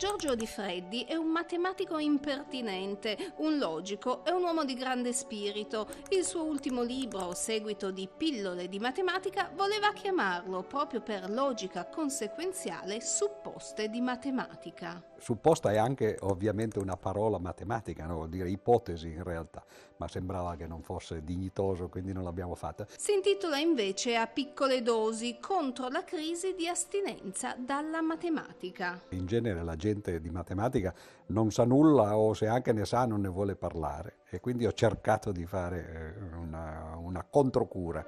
Giorgio Di Freddi è un matematico impertinente, un logico e un uomo di grande spirito. Il suo ultimo libro, seguito di Pillole di matematica, voleva chiamarlo proprio per logica conseguenziale supposte di matematica. Supposta è anche ovviamente una parola matematica, no? vuol dire ipotesi in realtà, ma sembrava che non fosse dignitoso, quindi non l'abbiamo fatta. Si intitola invece A piccole dosi contro la crisi di astinenza dalla matematica. In genere la gente di matematica non sa nulla o se anche ne sa non ne vuole parlare e quindi ho cercato di fare eh, una, una controcura.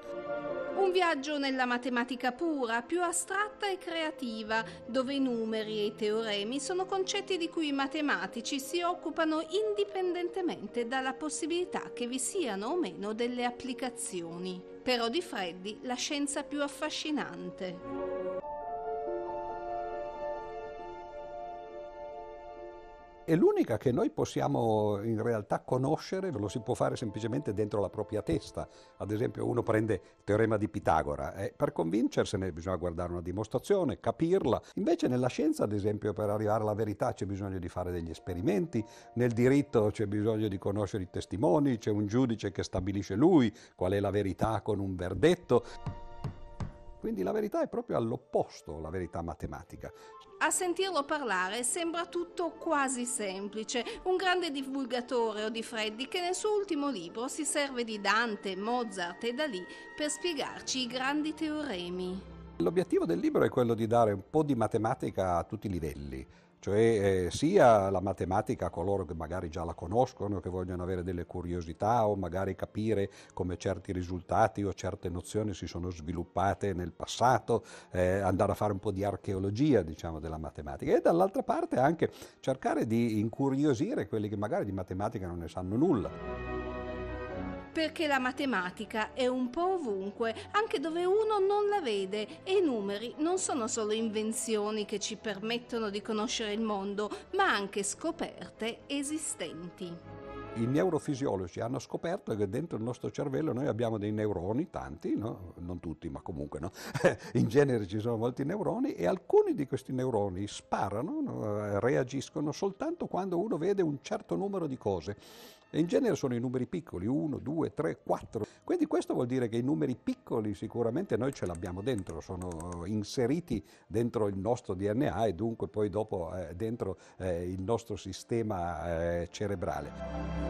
Un viaggio nella matematica pura, più astratta e creativa, dove i numeri e i teoremi sono concetti di cui i matematici si occupano indipendentemente dalla possibilità che vi siano o meno delle applicazioni. Però di Freddi la scienza più affascinante. È l'unica che noi possiamo in realtà conoscere, lo si può fare semplicemente dentro la propria testa. Ad esempio uno prende il teorema di Pitagora e per convincersene bisogna guardare una dimostrazione, capirla. Invece nella scienza, ad esempio, per arrivare alla verità c'è bisogno di fare degli esperimenti, nel diritto c'è bisogno di conoscere i testimoni, c'è un giudice che stabilisce lui qual è la verità con un verdetto. Quindi la verità è proprio all'opposto, la verità matematica. A sentirlo parlare sembra tutto quasi semplice. Un grande divulgatore o di Freddi che nel suo ultimo libro si serve di Dante, Mozart e Dalì per spiegarci i grandi teoremi. L'obiettivo del libro è quello di dare un po' di matematica a tutti i livelli, cioè eh, sia la matematica a coloro che magari già la conoscono, che vogliono avere delle curiosità o magari capire come certi risultati o certe nozioni si sono sviluppate nel passato, eh, andare a fare un po' di archeologia diciamo, della matematica. E dall'altra parte anche cercare di incuriosire quelli che magari di matematica non ne sanno nulla perché la matematica è un po' ovunque, anche dove uno non la vede e i numeri non sono solo invenzioni che ci permettono di conoscere il mondo, ma anche scoperte esistenti. I neurofisiologi hanno scoperto che dentro il nostro cervello noi abbiamo dei neuroni, tanti, no? non tutti, ma comunque no? in genere ci sono molti neuroni e alcuni di questi neuroni sparano, no? reagiscono soltanto quando uno vede un certo numero di cose. E in genere sono i numeri piccoli, 1, 2, 3, 4. Quindi questo vuol dire che i numeri piccoli sicuramente noi ce l'abbiamo dentro, sono inseriti dentro il nostro DNA e dunque poi dopo eh, dentro eh, il nostro sistema eh, cerebrale.